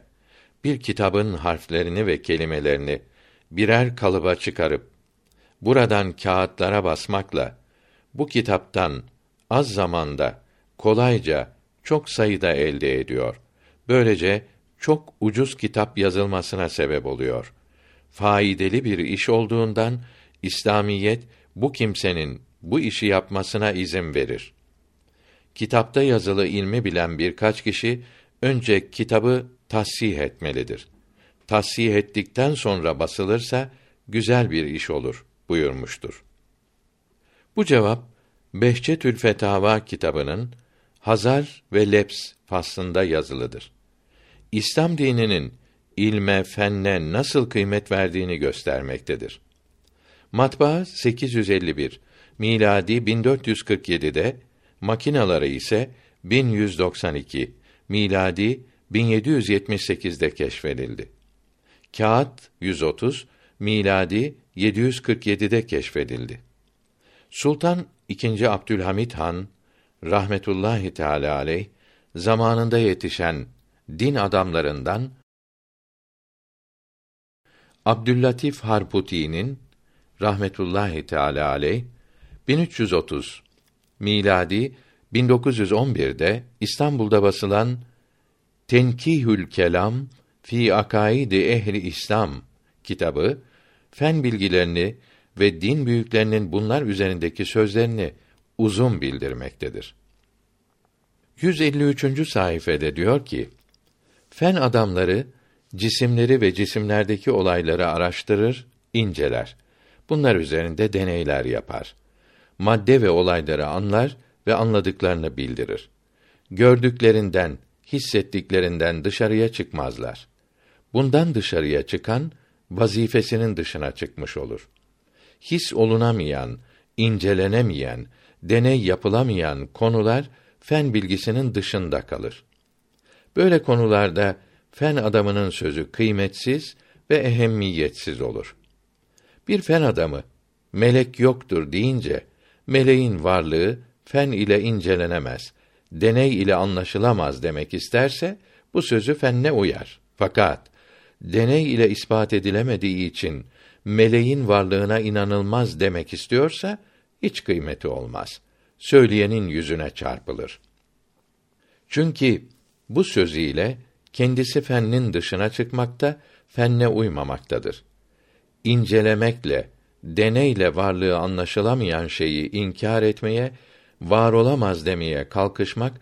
bir kitabın harflerini ve kelimelerini birer kalıba çıkarıp buradan kağıtlara basmakla bu kitaptan az zamanda kolayca çok sayıda elde ediyor. Böylece çok ucuz kitap yazılmasına sebep oluyor. Faydalı bir iş olduğundan İslamiyet bu kimsenin bu işi yapmasına izin verir. Kitapta yazılı ilmi bilen birkaç kişi önce kitabı tasih etmelidir. Tasih ettikten sonra basılırsa güzel bir iş olur buyurmuştur. Bu cevap Behçetül Fetava kitabının Hazar ve Leps faslında yazılıdır. İslam dininin ilme, fenne nasıl kıymet verdiğini göstermektedir. Matbaa 851, miladi 1447'de, makinaları ise 1192, miladi 1778'de keşfedildi. Kağıt 130, miladi 747'de keşfedildi. Sultan II. Abdülhamit Han rahmetullahi teala aleyh zamanında yetişen din adamlarından Abdüllatif Harputi'nin rahmetullahi teala aleyh 1330 miladi 1911'de İstanbul'da basılan Tenkihül Kelam fi Akaidi Ehli İslam kitabı fen bilgilerini ve din büyüklerinin bunlar üzerindeki sözlerini uzun bildirmektedir. 153. sayfede diyor ki: Fen adamları cisimleri ve cisimlerdeki olayları araştırır, inceler. Bunlar üzerinde deneyler yapar. Madde ve olayları anlar ve anladıklarını bildirir. Gördüklerinden, hissettiklerinden dışarıya çıkmazlar. Bundan dışarıya çıkan vazifesinin dışına çıkmış olur. His olunamayan, incelenemeyen, deney yapılamayan konular fen bilgisinin dışında kalır. Böyle konularda fen adamının sözü kıymetsiz ve ehemmiyetsiz olur. Bir fen adamı melek yoktur deyince meleğin varlığı fen ile incelenemez, deney ile anlaşılamaz demek isterse bu sözü fenne uyar. Fakat deney ile ispat edilemediği için meleğin varlığına inanılmaz demek istiyorsa hiç kıymeti olmaz. Söyleyenin yüzüne çarpılır. Çünkü bu sözüyle kendisi fennin dışına çıkmakta, fenne uymamaktadır. İncelemekle, deneyle varlığı anlaşılamayan şeyi inkar etmeye, var olamaz demeye kalkışmak,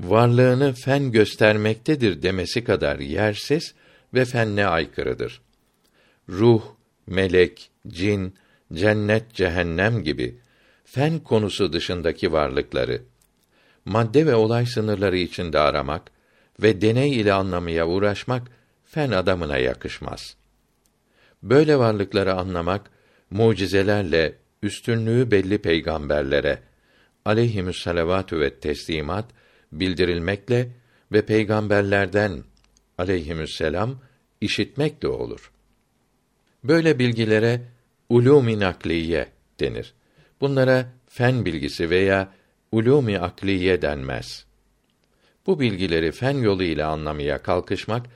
varlığını fen göstermektedir demesi kadar yersiz ve fenne aykırıdır. Ruh, melek, cin, cennet, cehennem gibi fen konusu dışındaki varlıkları madde ve olay sınırları içinde aramak ve deney ile anlamaya uğraşmak fen adamına yakışmaz. Böyle varlıkları anlamak mucizelerle üstünlüğü belli peygamberlere aleyhimüs salavatü ve teslimat bildirilmekle ve peygamberlerden aleyhimüsselam işitmekle olur. Böyle bilgilere ulûm-i nakliye denir. Bunlara fen bilgisi veya ulûm-i akliye denmez. Bu bilgileri fen yolu ile anlamaya kalkışmak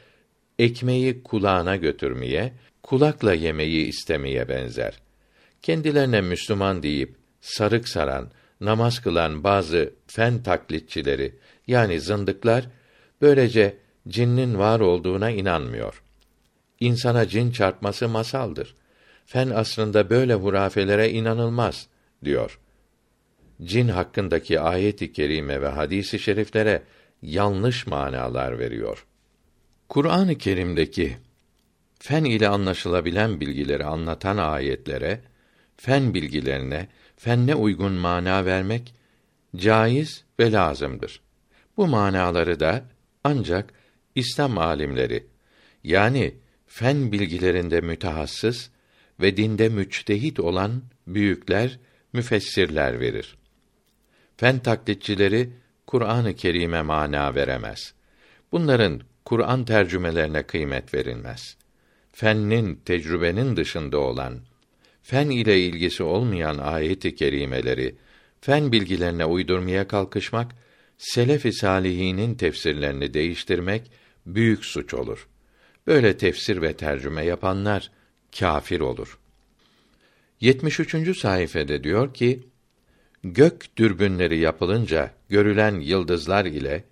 ekmeği kulağına götürmeye, kulakla yemeyi istemeye benzer. Kendilerine Müslüman deyip sarık saran, namaz kılan bazı fen taklitçileri yani zındıklar böylece cinnin var olduğuna inanmıyor. İnsana cin çarpması masaldır. Fen aslında böyle hurafelere inanılmaz diyor. Cin hakkındaki ayet-i kerime ve hadis-i şeriflere yanlış manalar veriyor. Kur'an-ı Kerim'deki fen ile anlaşılabilen bilgileri anlatan ayetlere, fen bilgilerine, fenne uygun mana vermek caiz ve lazımdır. Bu manaları da ancak İslam alimleri yani fen bilgilerinde mütehassıs ve dinde müçtehit olan büyükler, müfessirler verir. Fen taklitçileri Kur'an-ı Kerim'e mana veremez. Bunların Kur'an tercümelerine kıymet verilmez. Fennin, tecrübenin dışında olan, fen ile ilgisi olmayan ayet-i kerimeleri fen bilgilerine uydurmaya kalkışmak selef-i salihinin tefsirlerini değiştirmek büyük suç olur. Böyle tefsir ve tercüme yapanlar kâfir olur. 73. sayfede diyor ki: Gök dürbünleri yapılınca görülen yıldızlar ile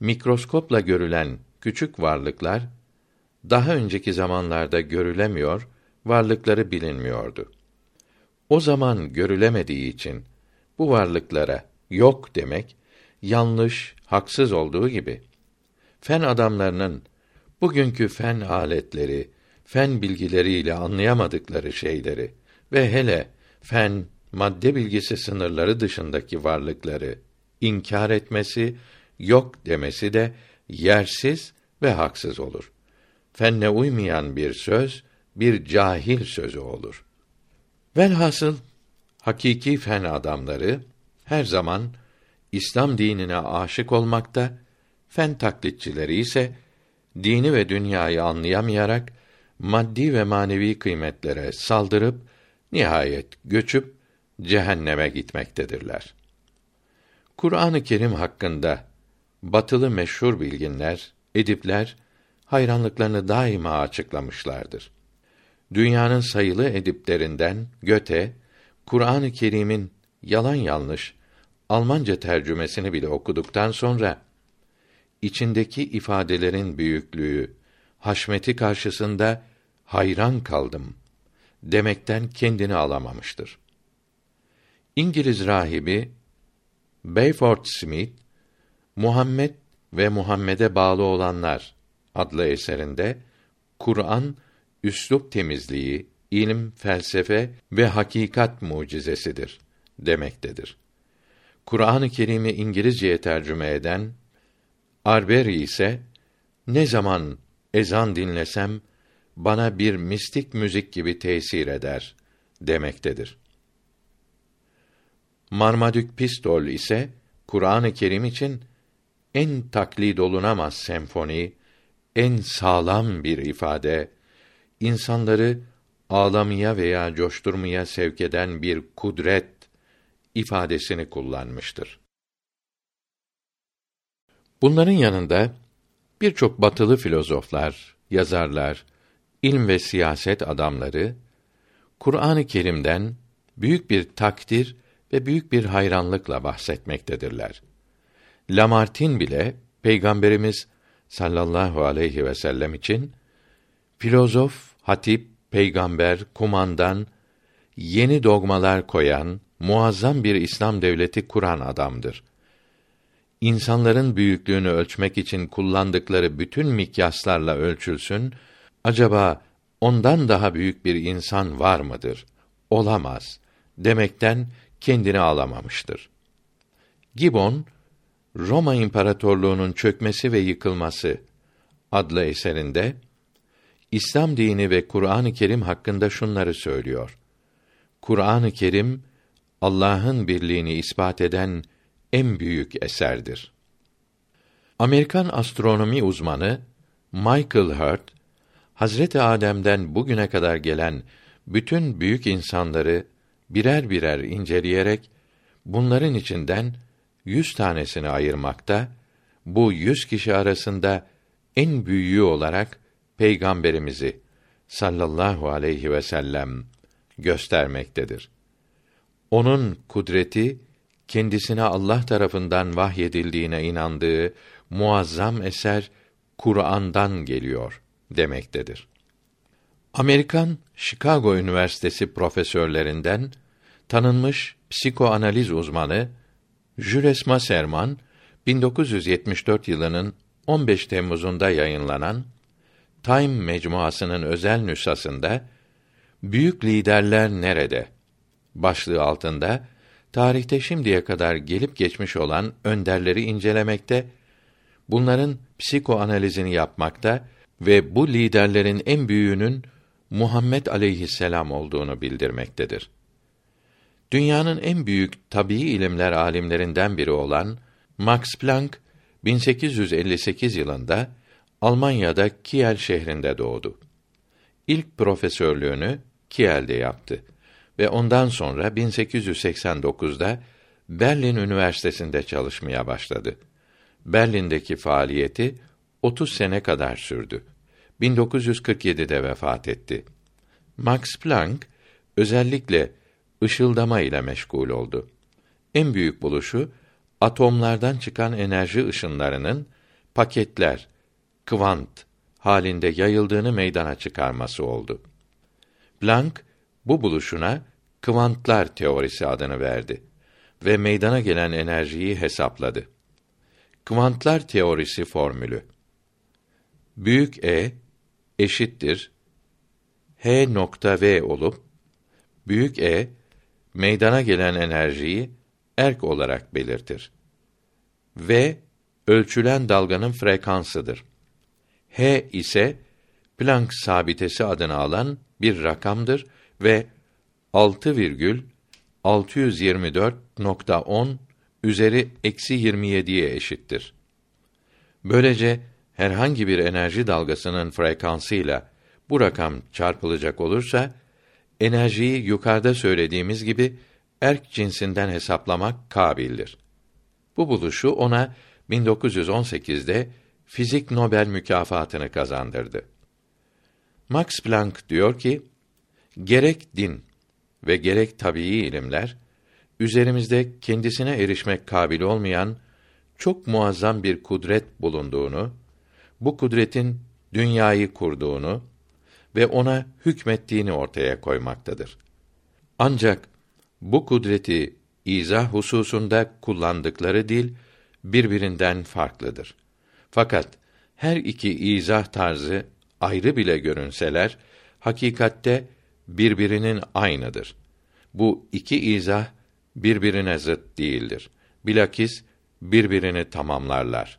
mikroskopla görülen küçük varlıklar daha önceki zamanlarda görülemiyor, varlıkları bilinmiyordu. O zaman görülemediği için bu varlıklara yok demek yanlış, haksız olduğu gibi fen adamlarının bugünkü fen aletleri, fen bilgileriyle anlayamadıkları şeyleri ve hele fen madde bilgisi sınırları dışındaki varlıkları inkar etmesi, yok demesi de yersiz ve haksız olur. Fenne uymayan bir söz bir cahil sözü olur. Velhasıl hakiki fen adamları her zaman İslam dinine aşık olmakta, fen taklitçileri ise dini ve dünyayı anlayamayarak maddi ve manevi kıymetlere saldırıp nihayet göçüp cehenneme gitmektedirler. Kur'an-ı Kerim hakkında batılı meşhur bilginler, edipler hayranlıklarını daima açıklamışlardır. Dünyanın sayılı ediplerinden Göte, Kur'an-ı Kerim'in yalan yanlış Almanca tercümesini bile okuduktan sonra içindeki ifadelerin büyüklüğü, haşmeti karşısında hayran kaldım demekten kendini alamamıştır. İngiliz rahibi Bayford Smith Muhammed ve Muhammed'e bağlı olanlar adlı eserinde Kur'an üslup temizliği, ilim, felsefe ve hakikat mucizesidir demektedir. Kur'an-ı Kerim'i İngilizceye tercüme eden Arberi ise ne zaman ezan dinlesem bana bir mistik müzik gibi tesir eder demektedir. Marmadük Pistol ise Kur'an-ı Kerim için en taklid olunamaz senfoni, en sağlam bir ifade, insanları ağlamaya veya coşturmaya sevk eden bir kudret ifadesini kullanmıştır. Bunların yanında birçok batılı filozoflar, yazarlar, ilm ve siyaset adamları Kur'an-ı Kerim'den büyük bir takdir ve büyük bir hayranlıkla bahsetmektedirler. Lamartine bile Peygamberimiz sallallahu aleyhi ve sellem için filozof, hatip, peygamber, kumandan, yeni dogmalar koyan, muazzam bir İslam devleti kuran adamdır. İnsanların büyüklüğünü ölçmek için kullandıkları bütün mikyaslarla ölçülsün, acaba ondan daha büyük bir insan var mıdır? Olamaz demekten kendini alamamıştır. Gibbon Roma İmparatorluğu'nun çökmesi ve yıkılması adlı eserinde İslam dini ve Kur'an-ı Kerim hakkında şunları söylüyor. Kur'an-ı Kerim Allah'ın birliğini ispat eden en büyük eserdir. Amerikan astronomi uzmanı Michael Hurt Hazreti Adem'den bugüne kadar gelen bütün büyük insanları birer birer inceleyerek bunların içinden yüz tanesini ayırmakta, bu yüz kişi arasında en büyüğü olarak peygamberimizi sallallahu aleyhi ve sellem göstermektedir. Onun kudreti kendisine Allah tarafından vahyedildiğine inandığı muazzam eser Kur'an'dan geliyor demektedir. Amerikan Chicago Üniversitesi profesörlerinden tanınmış psikoanaliz uzmanı Jules Masserman 1974 yılının 15 Temmuz'unda yayınlanan Time mecmuasının özel nüshasında Büyük liderler nerede? başlığı altında tarihte şimdiye kadar gelip geçmiş olan önderleri incelemekte, bunların psikoanalizini yapmakta ve bu liderlerin en büyüğünün Muhammed aleyhisselam olduğunu bildirmektedir. Dünyanın en büyük tabii ilimler alimlerinden biri olan Max Planck 1858 yılında Almanya'da Kiel şehrinde doğdu. İlk profesörlüğünü Kiel'de yaptı ve ondan sonra 1889'da Berlin Üniversitesi'nde çalışmaya başladı. Berlin'deki faaliyeti 30 sene kadar sürdü. 1947'de vefat etti. Max Planck özellikle ışıldama ile meşgul oldu. En büyük buluşu atomlardan çıkan enerji ışınlarının paketler, kvant halinde yayıldığını meydana çıkarması oldu. Planck bu buluşuna kvantlar teorisi adını verdi ve meydana gelen enerjiyi hesapladı. Kvantlar teorisi formülü büyük E eşittir H nokta V olup büyük E meydana gelen enerjiyi erk olarak belirtir. V ölçülen dalganın frekansıdır. H ise Planck sabitesi adını alan bir rakamdır ve 6,624.10 üzeri eksi 27'ye eşittir. Böylece herhangi bir enerji dalgasının frekansıyla bu rakam çarpılacak olursa enerjiyi yukarıda söylediğimiz gibi erk cinsinden hesaplamak kabildir. Bu buluşu ona 1918'de fizik Nobel mükafatını kazandırdı. Max Planck diyor ki, gerek din ve gerek tabii ilimler üzerimizde kendisine erişmek kabil olmayan çok muazzam bir kudret bulunduğunu, bu kudretin dünyayı kurduğunu ve ona hükmettiğini ortaya koymaktadır. Ancak bu kudreti izah hususunda kullandıkları dil birbirinden farklıdır. Fakat her iki izah tarzı ayrı bile görünseler hakikatte birbirinin aynıdır. Bu iki izah birbirine zıt değildir. Bilakis birbirini tamamlarlar.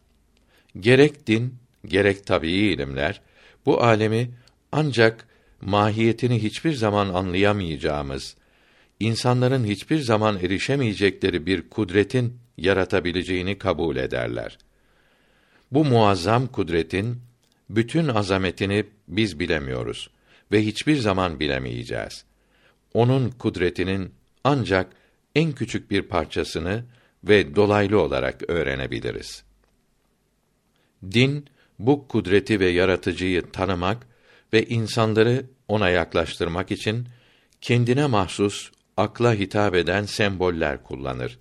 Gerek din, gerek tabii ilimler bu alemi ancak mahiyetini hiçbir zaman anlayamayacağımız, insanların hiçbir zaman erişemeyecekleri bir kudretin yaratabileceğini kabul ederler. Bu muazzam kudretin bütün azametini biz bilemiyoruz ve hiçbir zaman bilemeyeceğiz. Onun kudretinin ancak en küçük bir parçasını ve dolaylı olarak öğrenebiliriz. Din bu kudreti ve yaratıcıyı tanımak ve insanları ona yaklaştırmak için kendine mahsus akla hitap eden semboller kullanır.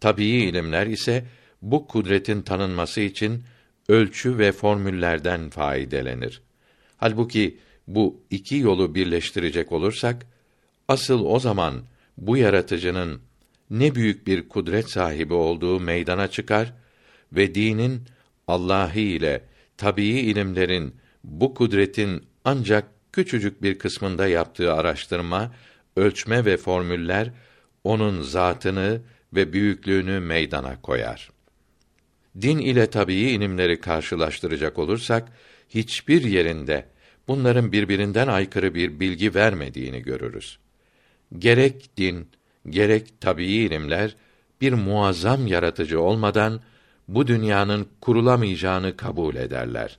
Tabii ilimler ise bu kudretin tanınması için ölçü ve formüllerden faydelenir. Halbuki bu iki yolu birleştirecek olursak asıl o zaman bu yaratıcının ne büyük bir kudret sahibi olduğu meydana çıkar ve dinin Allah'ı ile tabii ilimlerin bu kudretin ancak küçücük bir kısmında yaptığı araştırma, ölçme ve formüller onun zatını ve büyüklüğünü meydana koyar. Din ile tabii ilimleri karşılaştıracak olursak hiçbir yerinde bunların birbirinden aykırı bir bilgi vermediğini görürüz. Gerek din, gerek tabii ilimler bir muazzam yaratıcı olmadan bu dünyanın kurulamayacağını kabul ederler.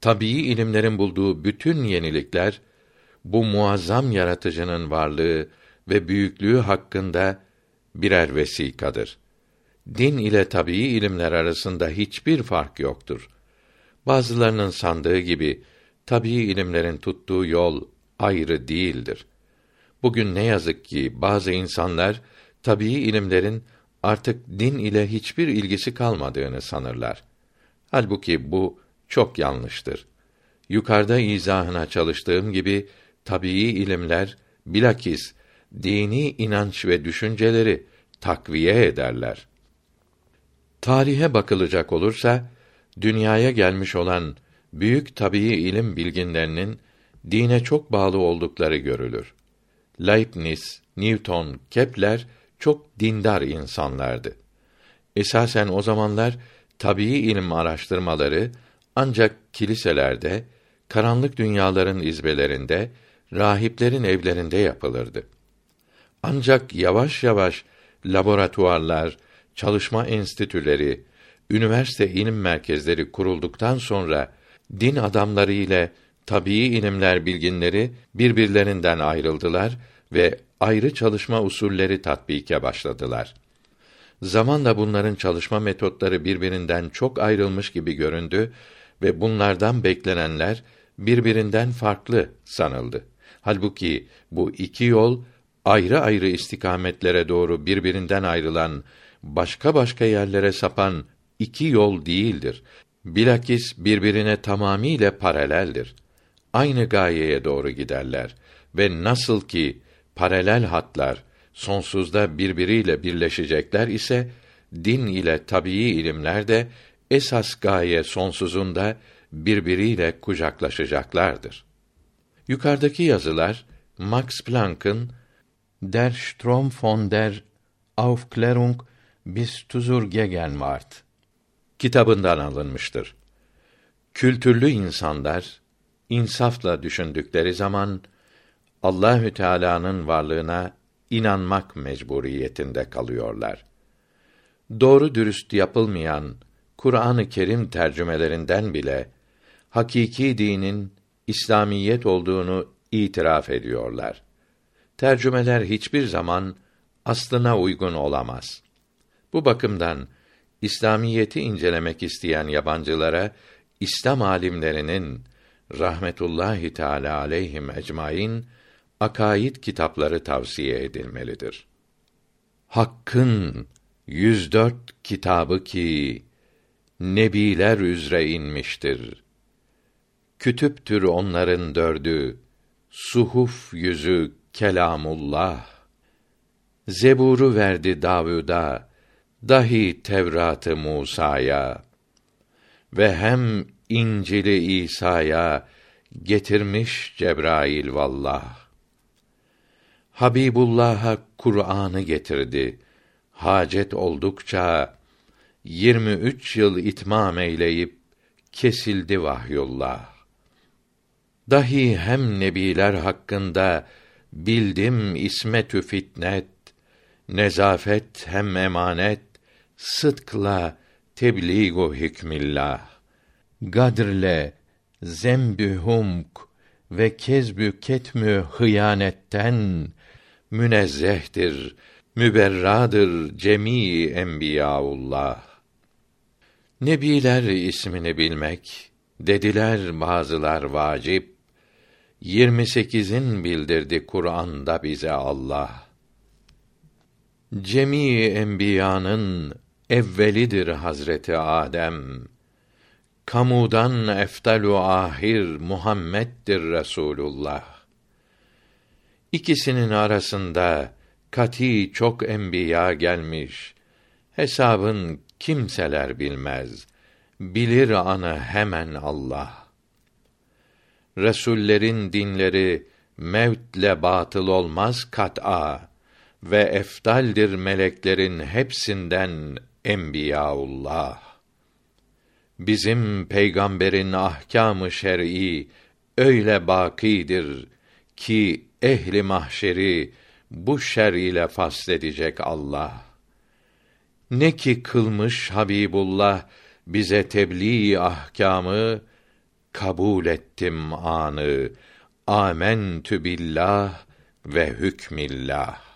Tabii ilimlerin bulduğu bütün yenilikler bu muazzam yaratıcının varlığı ve büyüklüğü hakkında birer vesikadır. din ile tabii ilimler arasında hiçbir fark yoktur. Bazılarının sandığı gibi tabii ilimlerin tuttuğu yol ayrı değildir. Bugün ne yazık ki bazı insanlar tabii ilimlerin artık din ile hiçbir ilgisi kalmadığını sanırlar. Halbuki bu çok yanlıştır. Yukarıda izahına çalıştığım gibi tabii ilimler bilakis dini inanç ve düşünceleri takviye ederler. Tarihe bakılacak olursa dünyaya gelmiş olan büyük tabii ilim bilginlerinin dine çok bağlı oldukları görülür. Leibniz, Newton, Kepler çok dindar insanlardı. Esasen o zamanlar tabii ilim araştırmaları ancak kiliselerde, karanlık dünyaların izbelerinde, rahiplerin evlerinde yapılırdı. Ancak yavaş yavaş laboratuvarlar, çalışma enstitüleri, üniversite ilim merkezleri kurulduktan sonra din adamları ile tabii ilimler bilginleri birbirlerinden ayrıldılar ve ayrı çalışma usulleri tatbike başladılar. Zamanla bunların çalışma metotları birbirinden çok ayrılmış gibi göründü ve bunlardan beklenenler birbirinden farklı sanıldı. Halbuki bu iki yol ayrı ayrı istikametlere doğru birbirinden ayrılan, başka başka yerlere sapan iki yol değildir. Bilakis birbirine tamamiyle paraleldir. Aynı gayeye doğru giderler ve nasıl ki paralel hatlar sonsuzda birbiriyle birleşecekler ise din ile tabii ilimler de esas gaye sonsuzunda birbiriyle kucaklaşacaklardır. Yukarıdaki yazılar Max Planck'ın Der Strom von der Aufklärung bis zur Gegenwart kitabından alınmıştır. Kültürlü insanlar insafla düşündükleri zaman Allahü Teala'nın varlığına inanmak mecburiyetinde kalıyorlar. Doğru dürüst yapılmayan Kur'an-ı Kerim tercümelerinden bile hakiki dinin İslamiyet olduğunu itiraf ediyorlar. Tercümeler hiçbir zaman aslına uygun olamaz. Bu bakımdan İslamiyeti incelemek isteyen yabancılara İslam alimlerinin rahmetullahi teala aleyhim ecmaîn akaid kitapları tavsiye edilmelidir. Hakk'ın 104 kitabı ki nebiler üzre inmiştir. Kütüptür onların dördü, suhuf yüzü kelamullah. Zebur'u verdi Davud'a, dahi Tevrat'ı Musa'ya ve hem İncil'i İsa'ya getirmiş Cebrail vallah. Habibullah'a Kur'an'ı getirdi. Hacet oldukça 23 yıl itmam eyleyip kesildi vahyullah. Dahi hem nebiler hakkında bildim ismetü fitnet, nezafet hem emanet, sıdkla tebliğu hükmillah. Gadrle zembü humk ve kezbü ketmü hıyanetten münezzehtir, müberradır cemii enbiyaullah. Nebiler ismini bilmek, dediler bazılar vacip, 28'in bildirdi Kur'an'da bize Allah. Cemii enbiyanın evvelidir Hazreti Adem. Kamudan eftalu ahir Muhammed'dir Resulullah. İkisinin arasında kati çok enbiya gelmiş. Hesabın kimseler bilmez. Bilir anı hemen Allah. Resullerin dinleri mevtle batıl olmaz kat'a ve eftaldir meleklerin hepsinden enbiyaullah. Bizim peygamberin ahkamı şer'i öyle bakidir ki ehli mahşeri bu şer ile fasledecek Allah. Ne ki kılmış Habibullah bize tebliğ ahkamı kabul ettim anı. Amentü billah ve hükmillah.